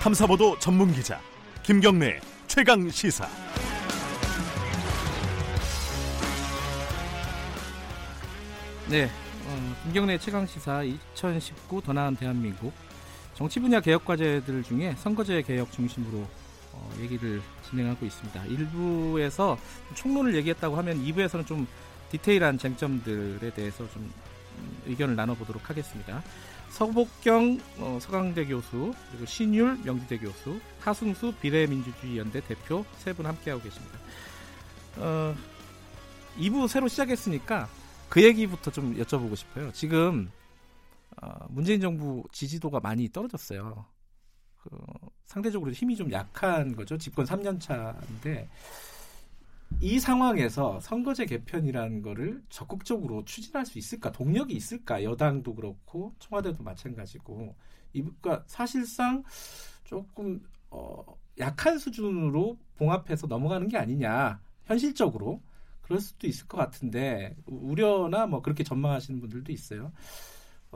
탐사보도 전문 기자 김경래 최강 시사. 네, 어, 김경래 최강 시사 2019 더 나은 대한민국 정치 분야 개혁 과제들 중에 선거제 개혁 중심으로 어, 얘기를 진행하고 있습니다. 1부에서 총론을 얘기했다고 하면 2부에서는 좀 디테일한 쟁점들에 대해서 좀 음, 의견을 나눠보도록 하겠습니다. 서복경 어, 서강대 교수 그리고 신율 명지대 교수 하승수 비례민주주의연대 대표 세 분 함께하고 계십니다. 어, 2부 새로 시작했으니까 그 얘기부터 좀 여쭤보고 싶어요. 지금 어, 문재인 정부 지지도가 많이 떨어졌어요. 그, 상대적으로 힘이 좀 약한 거죠. 집권 3년 차인데 이 상황에서 선거제 개편이라는 거를 적극적으로 추진할 수 있을까? 동력이 있을까? 여당도 그렇고 청와대도 마찬가지고 이니까 사실상 조금 어, 약한 수준으로 봉합해서 넘어가는 게 아니냐 현실적으로 그럴 수도 있을 것 같은데 우려나 뭐 그렇게 전망하시는 분들도 있어요.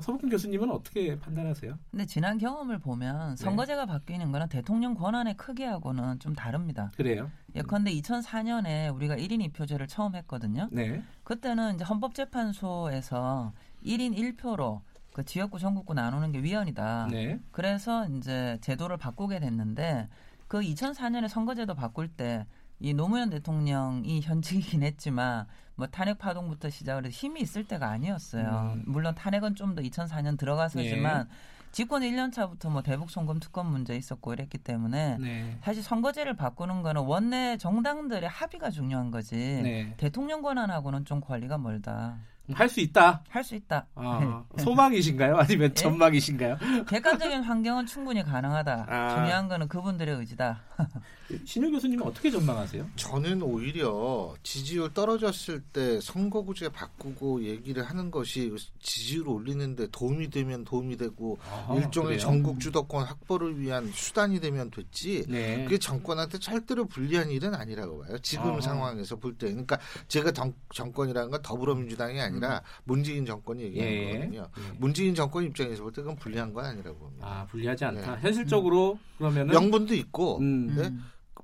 서복근 교수님은 어떻게 판단하세요? 근데 지난 경험을 보면 네. 선거제가 바뀌는 거는 대통령 권한의 크기하고는 좀 다릅니다. 그래요? 예컨대 2004년에 우리가 1인 2표제를 처음 했거든요. 네. 그때는 이제 헌법재판소에서 1인 1표로 그 지역구 전국구 나누는 게 위헌이다. 네. 그래서 이제 제도를 바꾸게 됐는데 그 2004년에 선거제도 바꿀 때 이 노무현 대통령이 현직이긴 했지만 뭐 탄핵 파동부터 시작을 해서 힘이 있을 때가 아니었어요. 음. 물론 탄핵은 좀 더 2004년 들어가서지만 집권 1년 차부터 뭐 대북 송금 특검 문제 있었고 이랬기 때문에 네. 사실 선거제를 바꾸는 거는 원내 정당들의 합의가 중요한 거지 네. 대통령 권한하고는 좀 관리가 멀다. 할 수 있다. 할 수 있다. 아, 소망이신가요? 아니면 예? 전망이신가요? 객관적인 환경은 충분히 가능하다. 아. 중요한 거는 그분들의 의지다. 신유 교수님은 어떻게 전망하세요? 저는 오히려 지지율 떨어졌을 때 선거구제 바꾸고 얘기를 하는 것이 지지율 올리는데 도움이 되면 도움이 되고 아하, 일종의 그래요? 전국 주도권 확보를 위한 수단이 되면 됐지 네. 그게 정권한테 절대로 불리한 일은 아니라고 봐요. 지금 아하. 상황에서 볼 때. 그러니까 제가 정, 정권이라는 건 더불어민주당이 아니 라 문재인 정권이 얘기하는 예. 거거든요. 예. 문재인 정권 입장에서 볼때 그건 불리한 건 아니라고 봅니다. 아 불리하지 않다. 네. 현실적으로 그러면은 명분도 있고 음, 네?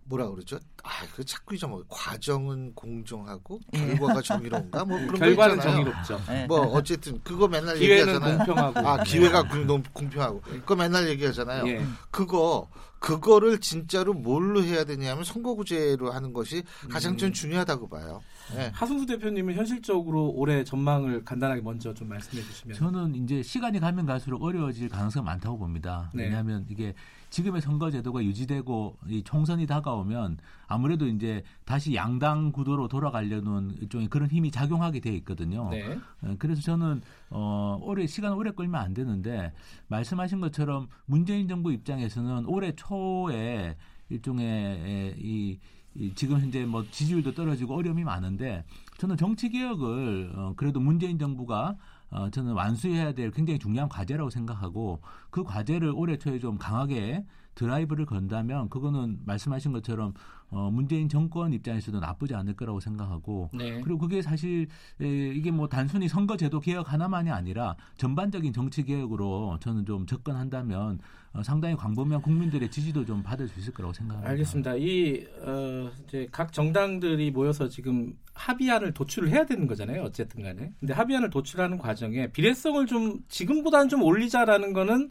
음. 뭐라 그러죠? 아, 그 자꾸 잊어먹어. 과정은 공정하고 예. 결과가 정의로운가? 뭐 그런 결과는 거 있잖아요. 정의롭죠. 네. 뭐 어쨌든 그거 맨날 기회는 얘기하잖아요. 공평하고. 아, 기회가 네. 공- 너무 공평하고. 그거 맨날 얘기하잖아요. 예. 그거 그거를 진짜로 뭘로 해야 되냐면 선거구제로 하는 것이 가장 좀 중요하다고 봐요. 예. 하승수 대표님은 현실적으로 올해 전망을 간단하게 먼저 좀 말씀해 주시면. 저는 이제 시간이 가면 갈수록 어려워질 가능성이 많다고 봅니다. 네. 왜냐하면 이게 지금의 선거제도가 유지되고 이 총선이 다가오면 아무래도 이제 다시 양당 구도로 돌아가려는 일종의 그런 힘이 작용하게 돼 있거든요. 네. 어, 그래서 저는 어, 올해 시간 오래 끌면 안 되는데 말씀하신 것처럼 문재인 정부 입장에서는 올해 초에 일종의 에, 이, 이 지금 현재 뭐 지지율도 떨어지고 어려움이 많은데 저는 정치 개혁을 어, 그래도 문재인 정부가 어, 저는 완수해야 될 굉장히 중요한 과제라고 생각하고 그 과제를 올해 초에 좀 강하게 드라이브를 건다면 그거는 말씀하신 것처럼 어, 문재인 정권 입장에서도 나쁘지 않을 거라고 생각하고 네. 그리고 그게 사실 에, 이게 뭐 단순히 선거제도 개혁 하나만이 아니라 전반적인 정치 개혁으로 저는 좀 접근한다면 어, 상당히 광범위한 국민들의 지지도 좀 받을 수 있을 거라고 생각합니다. 알겠습니다. 이 어, 이제 각 정당들이 모여서 지금 합의안을 도출을 해야 되는 거잖아요. 어쨌든 간에. 근데 합의안을 도출하는 과정에 비례성을 좀 지금보다는 좀 올리자라는 거는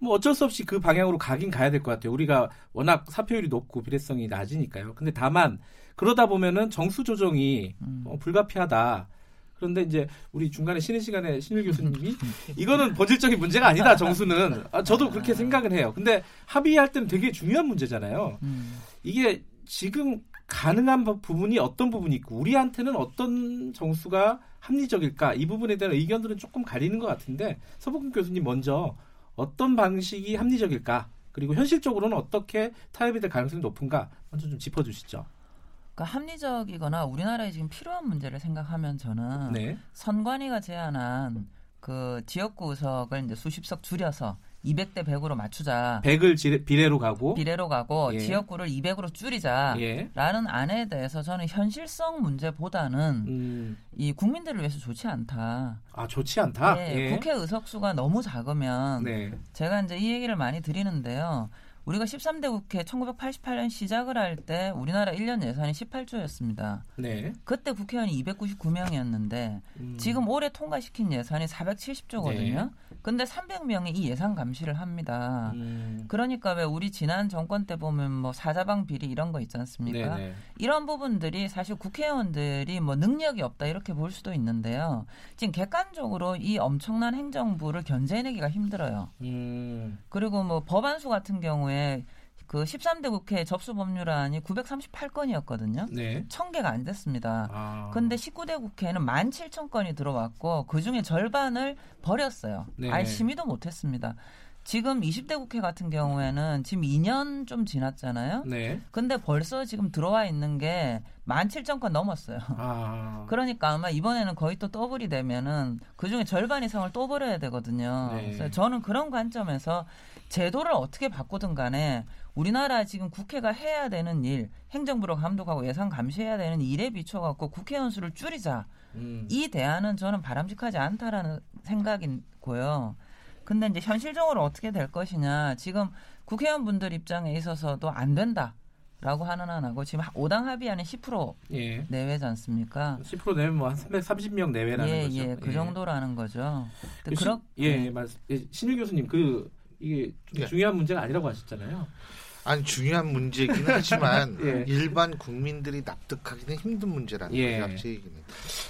뭐 어쩔 수 없이 그 방향으로 가긴 가야 될 것 같아요. 우리가 워낙 사표율이 높고 비례성이 낮으니까요. 근데 다만 그러다 보면은 정수 조정이 음. 어, 불가피하다. 그런데 이제 우리 중간에 쉬는 시간에 신일 교수님이 이거는 본질적인 문제가 아니다. 정수는 아, 저도 그렇게 생각은 해요. 근데 합의할 때는 되게 중요한 문제잖아요. 음. 이게 지금 가능한 부- 부분이 어떤 부분이 있고 우리한테는 어떤 정수가 합리적일까 이 부분에 대한 의견들은 조금 가리는 것 같은데 서복근 교수님 먼저 어떤 방식이 합리적일까 그리고 현실적으로는 어떻게 타협이 될 가능성이 높은가 먼저 좀 짚어주시죠. 그러니까 합리적이거나 우리나라에 지금 필요한 문제를 생각하면 저는 네. 선관위가 제안한 그 지역구 의석을 이제 수십석 줄여서 200대 100으로 맞추자. 100을 비례로 가고 비례로 가고 예. 지역구를 200으로 줄이자. 예. 라는 안에 대해서 저는 현실성 문제보다는 음, 이 국민들을 위해서 좋지 않다. 아 좋지 않다. 예, 국회 의석수가 너무 작으면 네. 제가 이제 이 얘기를 많이 드리는데요. 우리가 13대 국회 1988년 시작을 할 때 우리나라 1년 예산이 18조였습니다. 네. 그때 국회의원이 299명이었는데 음. 지금 올해 통과시킨 예산이 470조거든요. 근데 300명이 이 예산 감시를 합니다. 음. 그러니까 왜 우리 지난 정권 때 보면 뭐 사자방 비리 이런 거 있지 않습니까? 네네. 이런 부분들이 사실 국회의원들이 뭐 능력이 없다 이렇게 볼 수도 있는데요. 지금 객관적으로 이 엄청난 행정부를 견제해내기가 힘들어요. 음. 그리고 뭐 법안수 같은 경우에 그 13대 국회 접수 법률안이 938건이었거든요. 네. 1000개가 안 됐습니다. 아. 근데 19대 국회에는 17,000건이 들어왔고 그 중에 절반을 버렸어요. 네. 아예 심의도 못 했습니다. 지금 20대 국회 같은 경우에는 지금 2년 좀 지났잖아요. 네. 근데 벌써 지금 들어와 있는 게 17,000건 넘었어요. 아. 그러니까 아마 이번에는 거의 또 더블이 되면은 그 중에 절반 이상을 또 버려야 되거든요. 네. 그래서 저는 그런 관점에서 제도를 어떻게 바꾸든 간에 우리나라 지금 국회가 해야 되는 일, 행정부로 감독하고 예산 감시해야 되는 일에 비춰갖고 국회의원 수를 줄이자. 음. 이 대안은 저는 바람직하지 않다라는 생각이고요. 근데 이제 현실적으로 어떻게 될 것이냐. 지금 국회의원분들 입장에 있어서도 안 된다. 라고 하는 하나고 지금 5당 합의안은 10% 예. 내외지 않습니까? 10% 내면 뭐한 330명 내외라는 예, 거죠. 예, 그 정도라는 거죠. 근데 신- 그렇 예, 예, 맞. 예, 신유 교수님 그 이게 좀 예. 중요한 문제가 아니라고 하셨잖아요. 아니 중요한 문제이긴 하지만 예. 일반 국민들이 납득하기는 힘든 문제라는 예. 거죠. 제 얘기는.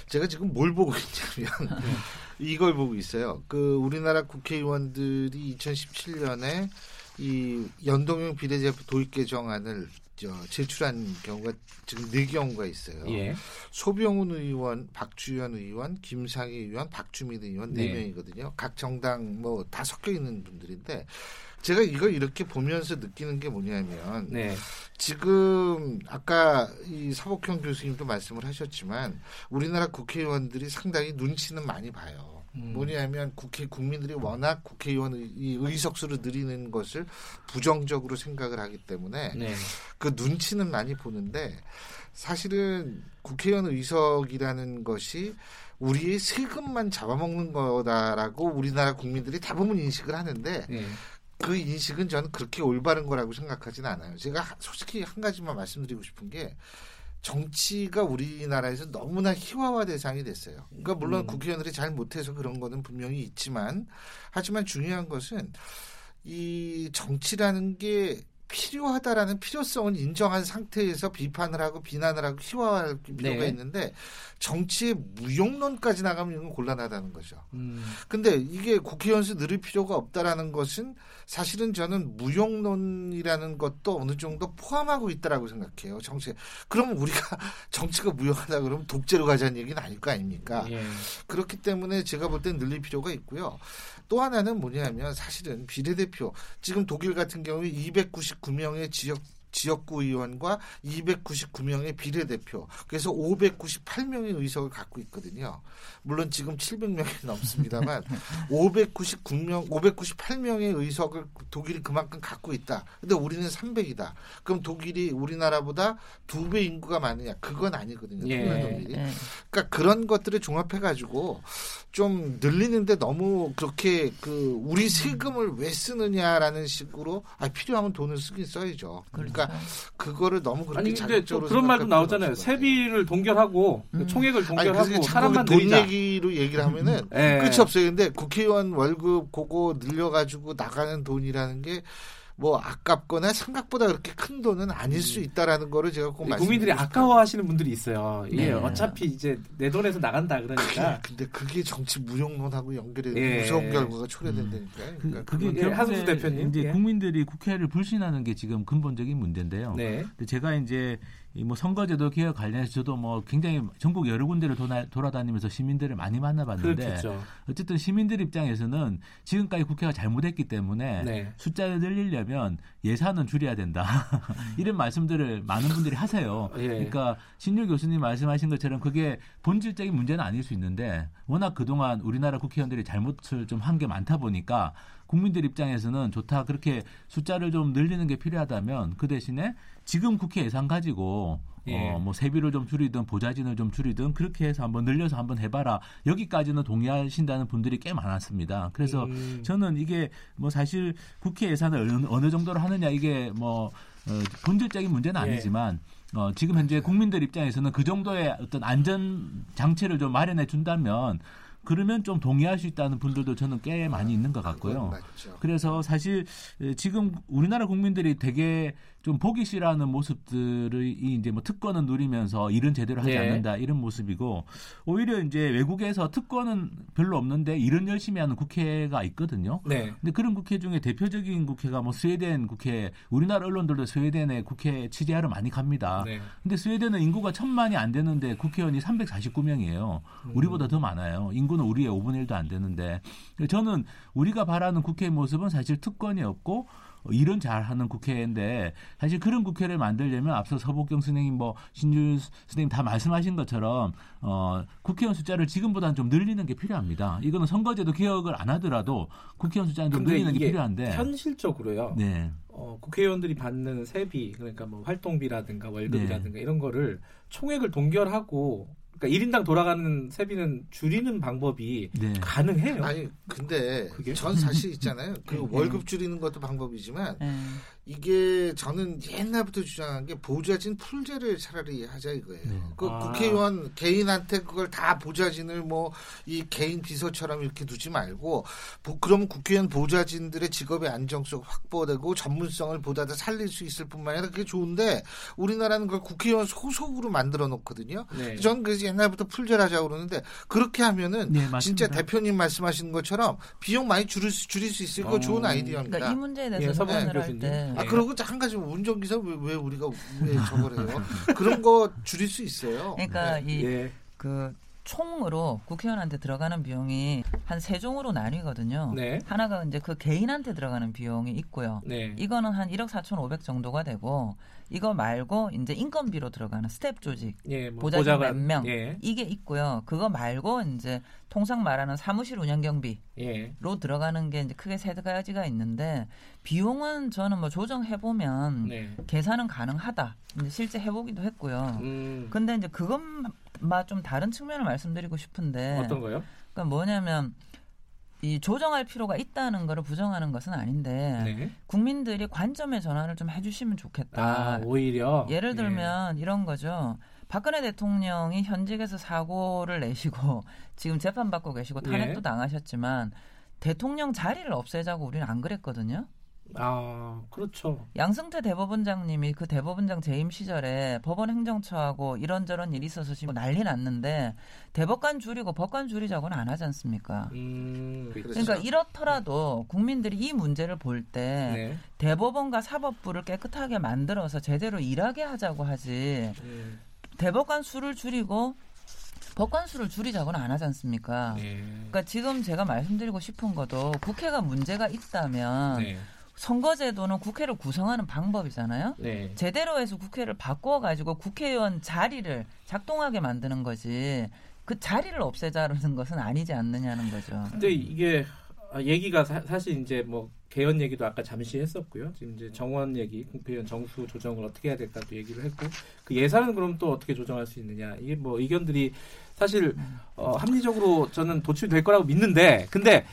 제가 지금 뭘 보고 있냐면 예. 이걸 보고 있어요. 그 우리나라 국회의원들이 2017년에 이 연동형 비례대표 도입 개정안을 저 제출한 경우가 지금 네 경우가 있어요. 예. 소병훈 의원, 박주현 의원, 김상희 의원, 박주민 의원 네 네. 명이거든요. 각 정당 뭐 다 섞여 있는 분들인데 제가 이걸 이렇게 보면서 느끼는 게 뭐냐면 네. 지금 아까 이 사복형 교수님도 말씀을 하셨지만 우리나라 국회의원들이 상당히 눈치는 많이 봐요. 음. 뭐냐면 국회 국민들이 워낙 국회의원 의- 이 의석수를 늘리는 것을 부정적으로 생각을 하기 때문에 네. 그 눈치는 많이 보는데 사실은 국회의원 의석이라는 것이 우리의 세금만 잡아먹는 거다라고 우리나라 국민들이 대부분 인식을 하는데 예. 그 인식은 저는 그렇게 올바른 거라고 생각하지는 않아요. 제가 하- 솔직히 한 가지만 말씀드리고 싶은 게 정치가 우리나라에서 너무나 희화화 대상이 됐어요. 그러니까 물론 음. 국회의원들이 잘 못해서 그런 거는 분명히 있지만 하지만 중요한 것은 이 정치라는 게 필요하다라는 필요성을 인정한 상태에서 비판을 하고 비난을 하고 희화할 필요가 네. 있는데 정치의 무용론까지 나가면 이건 곤란하다는 거죠. 음. 근데 이게 국회의원 수 늘릴 필요가 없다라는 것은 사실은 저는 무용론이라는 것도 어느 정도 포함하고 있다라고 생각해요. 정치. 그럼 우리가 정치가 무용하다 그러면 독재로 가자는 얘기는 아닐 거 아닙니까? 예. 그렇기 때문에 제가 볼 땐 늘릴 필요가 있고요. 또 하나는 뭐냐면 사실은 비례대표 지금 독일 같은 경우에 299명의 지역 지역구 의원과 299명의 비례대표 그래서 598명의 의석을 갖고 있거든요. 물론 지금 700명이 넘습니다만 599명 598명의 의석을 독일이 그만큼 갖고 있다. 근데 우리는 300이다. 그럼 독일이 우리나라보다 두 배 인구가 많으냐? 그건 아니거든요. 예. 독일이. 예. 그러니까 그런 것들을 종합해 가지고 좀 늘리는데 너무 그렇게 그 우리 세금을 왜 쓰느냐라는 식으로 아 필요하면 돈을 쓰긴 써야죠. 그러니까 그거를 너무 그렇게 아니 자극적으로 그런 말도 나오잖아요. 세비를 동결하고 그 음. 총액을 아니 동결하고 그게 사람만 돈 늘리자. 얘기로 얘기를 하면은 예. 끝이 없어요. 근데 국회의원 월급 그거 늘려가지고 나가는 돈이라는 게 뭐 아깝거나 생각보다 그렇게 큰 돈은 아닐 수 있다라는 거를 제가 꼭 예, 국민들이. 아까워하시는 분들이 있어요. 네. 어차피 이제 내 돈에서 나간다 그러니까. 근데 그게 정치 무용론하고 연결이 예. 무서운 결과가 초래된다니까 요. 그, 그러니까 그게 예, 한수수 대표님. 이제 예. 국민들이 국회를 불신하는 게 지금 근본적인 문제인데요. 네. 근데 제가 이제 이 뭐 선거제도 개혁 관련해서 저도 뭐 굉장히 전국 여러 군데를 도나, 돌아다니면서 시민들을 많이 만나봤는데 그렇겠죠. 어쨌든 시민들 입장에서는 지금까지 국회가 잘못했기 때문에 네. 숫자를 늘리려면 예산은 줄여야 된다 이런 말씀들을 많은 분들이 하세요. 예. 그러니까 신유 교수님 말씀하신 것처럼 그게 본질적인 문제는 아닐 수 있는데 워낙 그동안 우리나라 국회의원들이 잘못을 좀 한 게 많다 보니까 국민들 입장에서는 좋다 그렇게 숫자를 좀 늘리는 게 필요하다면 그 대신에 지금 국회 예산 가지고 예. 어, 뭐 세비를 좀 줄이든 보좌진을 좀 줄이든 그렇게 해서 한번 늘려서 한번 해봐라. 여기까지는 동의하신다는 분들이 꽤 많았습니다. 그래서 음. 저는 이게 뭐 사실 국회 예산을 어느, 정도로 하느냐 이게 뭐 어, 본질적인 문제는 예. 아니지만 어, 지금 현재 국민들 입장에서는 그 정도의 어떤 안전 장치를 좀 마련해 준다면 그러면 좀 동의할 수 있다는 분들도 저는 꽤 많이 있는 것 같고요. 그래서 사실 에, 지금 우리나라 국민들이 되게 좀 보기 싫어하는 모습들이 이제 뭐 특권은 누리면서 일은 제대로 하지 예. 않는다 이런 모습이고 오히려 이제 외국에서 특권은 별로 없는데 일은 열심히 하는 국회가 있거든요. 네. 근데 그런 국회 중에 대표적인 국회가 뭐 스웨덴 국회, 우리나라 언론들도 스웨덴의 국회 취재하러 많이 갑니다. 네. 근데 스웨덴은 인구가 천만이 안 되는데 국회의원이 349명이에요. 우리보다 더 많아요. 인구는 우리의 5분의 1도 안 되는데 저는 우리가 바라는 국회의 모습은 사실 특권이 없고 일은 잘하는 국회인데 사실 그런 국회를 만들려면 앞서 서복경 선생님 뭐 신주 선생님 다 말씀하신 것처럼 어 국회의원 숫자를 지금보다는 좀 늘리는 게 필요합니다. 이거는 선거제도 개혁을 안 하더라도 국회의원 숫자는 좀 늘리는 게 필요한데 현실적으로요. 네. 어, 국회의원들이 받는 세비 그러니까 뭐 활동비라든가 월급이라든가 네. 이런 거를 총액을 동결하고 그러니까 1인당 돌아가는 세비는 줄이는 방법이 네. 가능해요. 아니 근데 그게? 전 사실 있잖아요. 그 네. 월급 줄이는 것도 방법이지만 예. 이게 저는 옛날부터 주장한 게 보좌진 풀제를 차라리 하자 이거예요. 네. 그 아. 국회의원 개인한테 그걸 다 보좌진을 뭐 이 개인 비서처럼 이렇게 두지 말고 보- 그러면 국회의원 보좌진들의 직업의 안정성 확보되고 전문성을 보다 더 살릴 수 있을 뿐만 아니라 그게 좋은데 우리나라는 그걸 국회의원 소속으로 만들어 놓거든요. 네. 저는 그래서 옛날부터 풀제하자고 그러는데 그렇게 하면은 네. 진짜 대표님 말씀하시는 것처럼 비용 많이 줄일 수, 줄일 수 있을 거 어. 좋은 아이디어입니다. 그러니까 이 문제에 예, 대해서 서부현 답변을 할 교수님. 때아 예. 그러고 한 가지 운전기사 왜, 왜 우리가 왜 저걸 해요? 그런 거 줄일 수 있어요. 그러니까 이 예. 그 총으로 국회의원한테 들어가는 비용이 한 세 종으로 나뉘거든요. 네. 하나가 이제 그 개인한테 들어가는 비용이 있고요. 네. 이거는 한 1억 4,500 정도가 되고 이거 말고 이제 인건비로 들어가는 스텝 조직 예, 뭐 보좌진 보좌관- 몇명 예. 이게 있고요. 그거 말고 이제 통상 말하는 사무실 운영 경비로 예. 들어가는 게 이제 크게 세 가지가 있는데 비용은 저는 뭐 조정해 보면 네. 계산은 가능하다. 이제 실제 해보기도 했고요. 음. 근데 이제 그것만 좀 다른 측면을 말씀드리고 싶은데 어떤 거요? 그러니까 뭐냐면 이 조정할 필요가 있다는 거를 부정하는 것은 아닌데 네. 국민들이 관점의 전환을 좀 해주시면 좋겠다. 아, 오히려 예를 예. 들면 이런 거죠. 박근혜 대통령이 현직에서 사고를 내시고 지금 재판 받고 계시고 탄핵도 예. 당하셨지만 대통령 자리를 없애자고 우리는 안 그랬거든요. 아, 그렇죠. 양승태 대법원장님이 그 대법원장 재임 시절에 법원 행정처하고 이런저런 일이 있어서 지금 난리 났는데 대법관 줄이고 법관 줄이자고는 안 하지 않습니까? 음. 그렇죠. 그러니까 이렇더라도 국민들이 이 문제를 볼때 네. 대법원과 사법부를 깨끗하게 만들어서 제대로 일하게 하자고 하지 음. 대법관 수를 줄이고 법관 수를 줄이자고는 안 하지 않습니까? 네. 그러니까 지금 제가 말씀드리고 싶은 것도 국회가 문제가 있다면 네. 선거제도는 국회를 구성하는 방법이잖아요. 네. 제대로 해서 국회를 바꿔 가지고 국회의원 자리를 작동하게 만드는 거지 그 자리를 없애자는 것은 아니지 않느냐는 거죠. 근데 이게 아, 얘기가 사, 실 이제 뭐 개헌 얘기도 아까 잠시 했었고요. 지금 이제 정원 얘기, 국회의원 정수 조정을 어떻게 해야 될까도 얘기를 했고 그 예산은 그럼 또 어떻게 조정할 수 있느냐 이게 뭐 의견들이 사실 어, 합리적으로 저는 도출될 거라고 믿는데 근데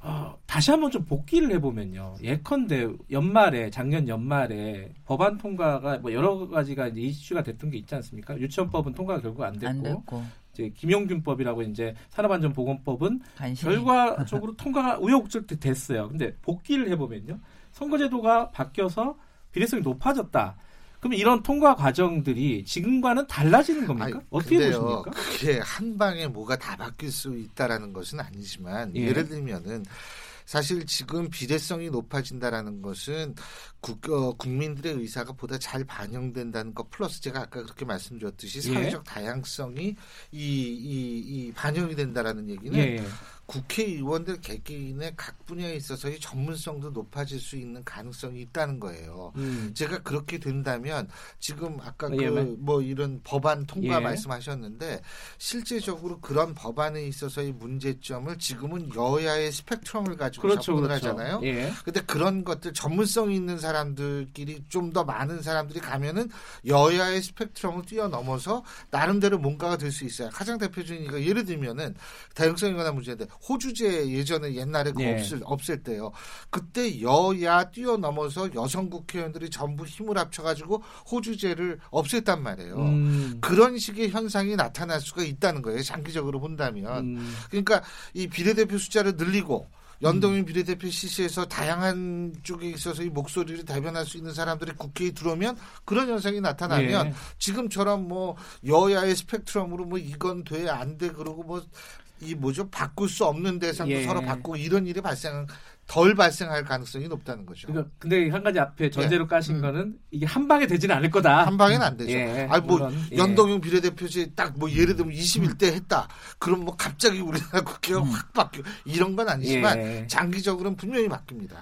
어, 다시 한번 좀 복기를 해보면요. 예컨대 연말에 작년 연말에 법안 통과가 뭐 여러 가지가 이제 이슈가 됐던 게 있지 않습니까? 유치원법은 통과가 결국 안 됐고, 안 됐고 이제 김용균법이라고 이제 산업안전보건법은 간신히 결과적으로 통과가 우여곡절 됐어요. 근데 복기를 해보면요. 선거제도가 바뀌어서 비례성이 높아졌다. 그럼 이런 통과 과정들이 지금과는 달라지는 겁니까? 아니, 어떻게 근데요, 보십니까? 그게 한 방에 뭐가 다 바뀔 수 있다라는 것은 아니지만 예. 예. 를 들면은 사실 지금 비례성이 높아진다라는 것은 국, 어, 국민들의 의사가 보다 잘 반영된다는 것 플러스 제가 아까 그렇게 말씀드렸듯이 예. 사회적 다양성이 이, 이, 이 반영이 된다라는 얘기는 예, 예. 국회의원들 개개인의 각 분야에 있어서의 전문성도 높아질 수 있는 가능성이 있다는 거예요. 음. 제가 그렇게 된다면 지금 아까 예, 그뭐 이런 법안 통과 예. 말씀하셨는데 실제적으로 그런 법안에 있어서의 문제점을 지금은 여야의 스펙트럼을 가지고 그렇죠, 접근을 그렇죠. 하잖아요. 예. 근데 그런 것들 전문성 있는 사람들끼리 좀 더 많은 사람들이 가면은 여야의 스펙트럼을 뛰어넘어서 나름대로 뭔가가 될 수 있어요. 가장 대표적인 이거 예를 들면은 다양성에 관한 문제인데 호주제 예전에 옛날에 그 예. 없을 없을 때요. 그때 여야 뛰어넘어서 여성 국회의원들이 전부 힘을 합쳐가지고 호주제를 없앴단 말이에요. 음. 그런 식의 현상이 나타날 수가 있다는 거예요. 장기적으로 본다면. 음. 그러니까 이 비례대표 숫자를 늘리고 연동형 비례대표 시시에서 다양한 쪽에 있어서 이 목소리를 대변할 수 있는 사람들이 국회에 들어오면 그런 현상이 나타나면 예. 지금처럼 뭐 여야의 스펙트럼으로 뭐 이건 돼 안 돼 그러고 뭐 이 뭐죠 바꿀 수 없는 대상도 예. 서로 바꾸고 이런 일이 발생 덜 발생할 가능성이 높다는 거죠. 그러니까 근데 한 가지 앞에 전제로 까신 거는 이게 한 방에 되지는 않을 거다. 예. 한 방에는 안 되죠. 예, 아니 뭐 물론, 예. 연동형 비례대표제 딱 뭐 예를 들면 21대 했다. 그럼 뭐 갑자기 우리나라 국회가 확 바뀌어 이런 건 아니지만 음. 예. 장기적으로는 분명히 바뀝니다.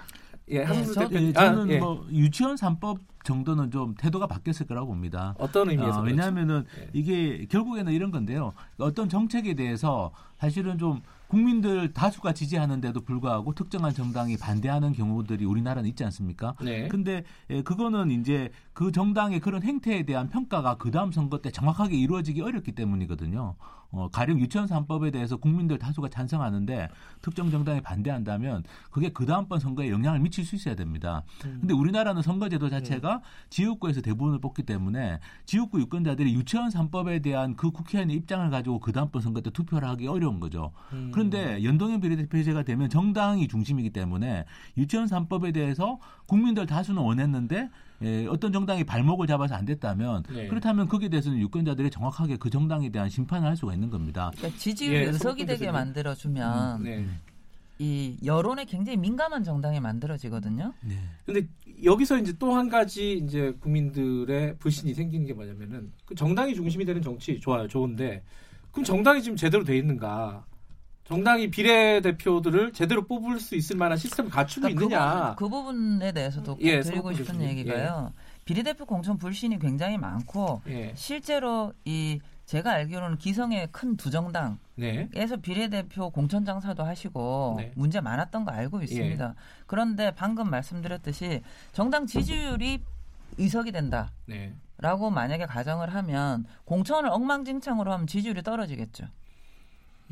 예, 한승수 저- 대표님. 예, 저는 아, 예. 뭐 유치원 3법 정도는 좀 태도가 바뀌었을 거라고 봅니다. 어떤 의미에서 아, 그렇죠? 왜냐하면은 예. 이게 결국에는 이런 건데요. 어떤 정책에 대해서 사실은 좀 국민들 다수가 지지하는데도 불구하고 특정한 정당이 반대하는 경우들이 우리나라는 있지 않습니까? 네. 근데 예, 그거는 이제 그 정당의 그런 행태에 대한 평가가 그 다음 선거 때 정확하게 이루어지기 어렵기 때문이거든요. 어, 가령 유치원 3법에 대해서 국민들 다수가 찬성하는데 특정 정당이 반대한다면 그게 그 다음번 선거에 영향을 미칠 수 있어야 됩니다. 음. 근데 우리나라는 선거제도 자체가 지역구에서 대부분을 뽑기 때문에 지역구 유권자들이 유치원 3법에 대한 그 국회의원의 입장을 가지고 그 다음번 선거 때 투표를 하기 어려운 거죠. 음. 그런데 연동형 비례대표제가 되면 정당이 중심이기 때문에 유치원 3법에 대해서 국민들 다수는 원했는데 예, 어떤 정당이 발목을 잡아서 안 됐다면 네. 그렇다면 거기에 대해서는 유권자들이 정확하게 그 정당에 대한 심판을 할 수가 있는 겁니다. 그러니까 지지율이 예, 의석이 소극 되게. 만들어주면 네. 이 여론에 굉장히 민감한 정당이 만들어지거든요. 네. 근데 여기서 이제 또 한 가지 이제 국민들의 불신이 생기는 게 뭐냐면은 그 정당이 중심이 되는 정치 좋아요, 좋은데 그럼 정당이 지금 제대로 돼 있는가? 정당이 비례대표들을 제대로 뽑을 수 있을 만한 시스템을 갖추고 그러니까 있느냐? 그, 부분, 그 부분에 대해서도 꼭 예, 드리고 싶은 교수님. 얘기가요. 비례대표 공천 불신이 굉장히 많고 예, 실제로 이 제가 알기로는 기성의 큰 두 정당에서 네, 비례대표 공천 장사도 하시고 네. 문제 많았던 거 알고 있습니다. 그런데 방금 말씀드렸듯이 정당 지지율이 의석이 된다라고 네. 만약에 가정을 하면 공천을 엉망진창으로 하면 지지율이 떨어지겠죠.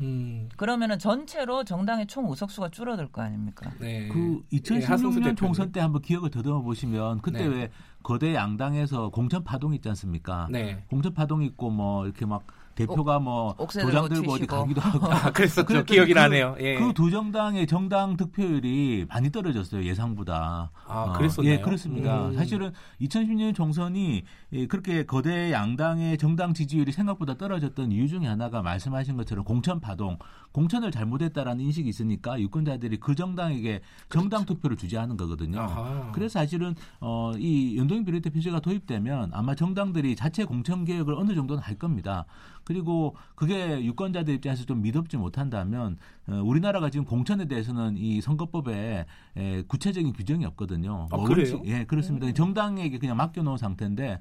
음, 그러면은 전체로 정당의 총 의석수가 줄어들 거 아닙니까? 네. 그 예, 하승수 2016년 대표님. 총선 때 한번 기억을 더듬어 보시면 그때 네. 왜 거대 양당에서 공천 파동 있지 않습니까? 네. 공천 파동 있고 뭐 이렇게 막 대표가 뭐 옥새 도장 들고 어디. 가기도 하고 아, 그랬었죠. 그랬더니 기억이 그- 나네요. 예. 그두 정당의 정당 득표율이 많이 떨어졌어요 예상보다. 아, 어, 그랬었나요? 예, 그렇습니다. 음. 사실은 2010년 총선이 예, 그렇게 거대 양당의 정당 지지율이 생각보다 떨어졌던 이유 중에 하나가 말씀하신 것처럼 공천 파동, 공천을 잘못했다라는 인식이 있으니까 유권자들이 그 정당에게 정당 투표를 주지 않은 거거든요. 아하. 그래서 사실은 어, 이 연동형 비례대표제가 도입되면 아마 정당들이 자체 공천 개혁을 어느 정도는 할 겁니다. 그리고 그게 유권자들 입장에서 좀 미덥지 못한다면 어, 우리나라가 지금 공천에 대해서는 이 선거법에 에, 구체적인 규정이 없거든요. 아, 뭐 그래요? 예, 그렇습니다. 정당에게 그냥 맡겨놓은 상태인데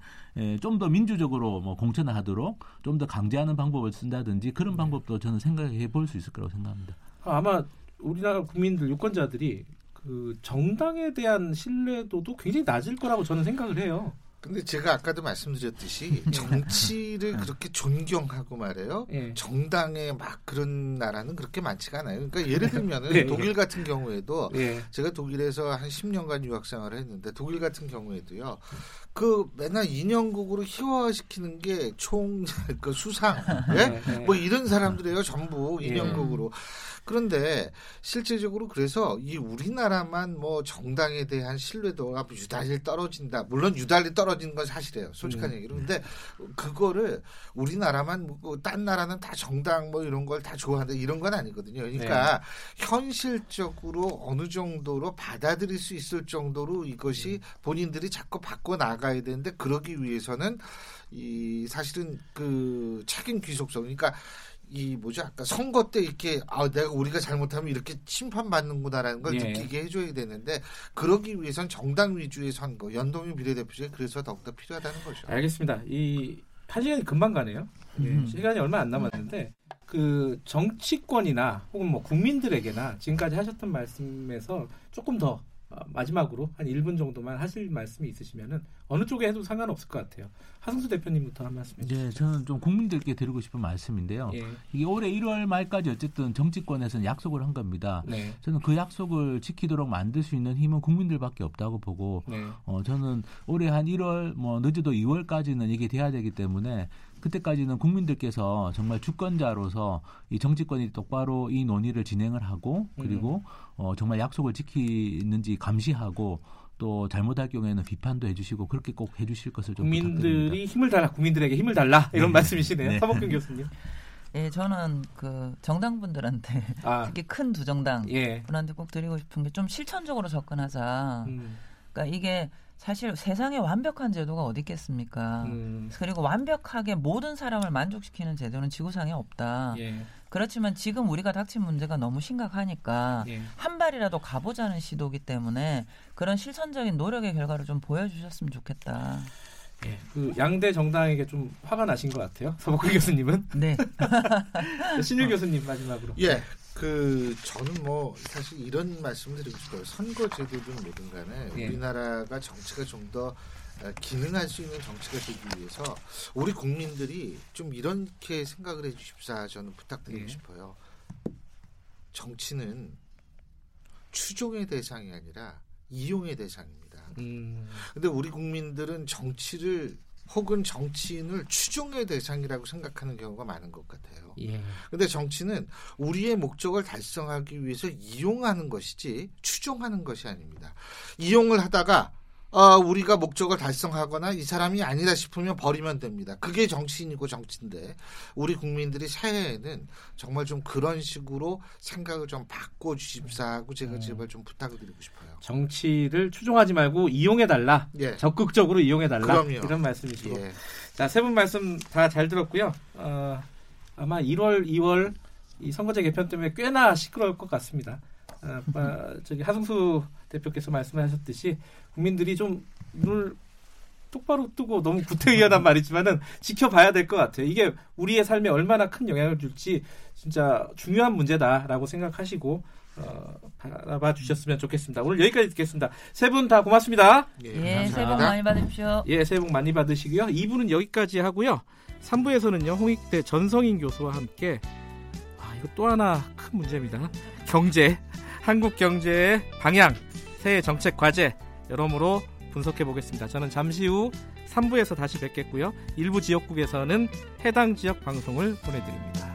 좀 더 민주적으로 뭐 공천을 하도록 좀 더 강제하는 방법을 쓴다든지 그런 네. 방법도 저는 생각해 볼 수 있을 거라고 생각합니다. 아마 우리나라 국민들 유권자들이 그 정당에 대한 신뢰도도 굉장히 낮을 거라고 저는 생각을 해요. 근데 제가 아까도 말씀드렸듯이 정치를 그렇게 존경하고 말해요. 예. 정당에 막 그런 나라는 그렇게 많지가 않아요. 그러니까 예를 들면은 네. 독일 같은 경우에도 예. 제가 독일에서 한 10년간 유학 생활을 했는데 독일 같은 경우에도요. 그 맨날 인형국으로 희화화시키는 게 총 그 수상, 예? 네, 네. 뭐 이런 사람들이에요 전부 예. 인형국으로. 그런데 실제적으로 그래서 이 우리나라만 뭐 정당에 대한 신뢰도가 유달리 떨어진다. 물론 유달리 떨어지는 건 사실이에요. 솔직한 음. 얘기로. 근데 그거를 우리나라만 뭐 딴 나라는 다 정당 뭐 이런 걸 다 좋아한다 이런 건 아니거든요. 그러니까 네. 현실적으로 어느 정도로 받아들일 수 있을 정도로 이것이 본인들이 자꾸 바꿔 나가야 되는데 그러기 위해서는 이 사실은 그 책임 귀속성 그러니까 이 뭐죠 아까 선거 때 이렇게 아 내가 우리가 잘못하면 이렇게 심판받는구나라는 걸 예. 느끼게 해줘야 되는데 그러기 위해선 정당 위주의 선거 연동형 비례대표제 그래서 더욱더 필요하다는 거죠. 알겠습니다. 이 한 시간이 금방 가네요. 예, 음. 시간이 얼마 안 남았는데 그 정치권이나 혹은 뭐 국민들에게나 지금까지 하셨던 말씀에서 조금 더 어, 마지막으로 한 1분 정도만 하실 말씀이 있으시면은 어느 쪽에 해도 상관없을 것 같아요. 하승수 대표님부터 한 말씀 해주세요. 네, 저는 좀 국민들께 드리고 싶은 말씀인데요. 예. 이게 올해 1월 말까지 어쨌든 정치권에서는 약속을 한 겁니다. 네. 저는 그 약속을 지키도록 만들 수 있는 힘은 국민들밖에 없다고 보고 네. 어, 저는 올해 한 1월, 뭐, 늦어도 2월까지는 이게 돼야 되기 때문에 그때까지는 국민들께서 정말 주권자로서 이 정치권이 똑바로 이 논의를 진행을 하고 그리고 어, 정말 약속을 지키는지 감시하고 또 잘못할 경우에는 비판도 해주시고 그렇게 꼭 해주실 것을 좀 부탁드립니다. 국민들이 힘을 달라, 국민들에게 힘을 달라 이런 네. 말씀이시네요. 네. 서복균 교수님. 예, 저는 그 정당 분들한테 아, 특히 큰 두 정당 예. 분한테 꼭 드리고 싶은 게 좀 실천적으로 접근하자. 음, 그러니까 이게 사실 세상에 완벽한 제도가 어디 있겠습니까? 음, 그리고 완벽하게 모든 사람을 만족시키는 제도는 지구상에 없다. 예, 그렇지만 지금 우리가 닥친 문제가 너무 심각하니까 예. 한 발이라도 가보자는 시도기 때문에 그런 실천적인 노력의 결과를 좀 보여주셨으면 좋겠다. 예. 그 양대 정당에게 좀 화가 나신 것 같아요. 서복균 교수님은. 네. 신일 교수님 마지막으로. 예. 그 저는 뭐 사실 이런 말씀을 드리고 싶어요. 선거 제도든 뭐든 간에 예. 우리나라가 정치가 좀 더 기능할 수 있는 정치가 되기 위해서 우리 국민들이 좀 이렇게 생각을 해주십사 저는 부탁드리고 예. 싶어요. 정치는 추종의 대상이 아니라 이용의 대상입니다. 음, 근데 우리 국민들은 정치를 혹은 정치인을 추종의 대상이라고 생각하는 경우가 많은 것 같아요. 예. 근데 정치는 우리의 목적을 달성하기 위해서 이용하는 것이지 추종하는 것이 아닙니다. 이용을 하다가 어, 우리가 목적을 달성하거나 이 사람이 아니다 싶으면 버리면 됩니다. 그게 정치인이고 정치인데 우리 국민들이 사회에는 정말 좀 그런 식으로 생각을 좀 바꿔 주십사 하고 제가 음. 제발 좀 부탁을 드리고 싶어요. 정치를 추종하지 말고 이용해 달라. 예. 적극적으로 이용해 달라. 이런 말씀이시고. 예. 자, 세 분 말씀 다 잘 들었고요. 어, 아마 1월, 2월 이 선거제 개편 때문에 꽤나 시끄러울 것 같습니다. 아, 아, 저기 하승수 대표께서 말씀하셨듯이 국민들이 좀 눈을 똑바로 뜨고 너무 구태의연한 말이지만은 지켜봐야 될 것 같아요. 이게 우리의 삶에 얼마나 큰 영향을 줄지 진짜 중요한 문제다라고 생각하시고 어, 바라봐 주셨으면 좋겠습니다. 오늘 여기까지 듣겠습니다. 세 분 다 고맙습니다. 예, 감사합니다. 새해 복 많이 받으십시오. 예, 새해 복 많이 받으시고요. 2부는 여기까지 하고요. 3부에서는요, 홍익대 전성인 교수와 함께, 아, 이거 또 하나 큰 문제입니다. 경제, 한국 경제의 방향, 새해 정책 과제, 여러모로 분석해 보겠습니다. 저는 잠시 후 3부에서 다시 뵙겠고요. 일부 지역국에서는 해당 지역 방송을 보내드립니다.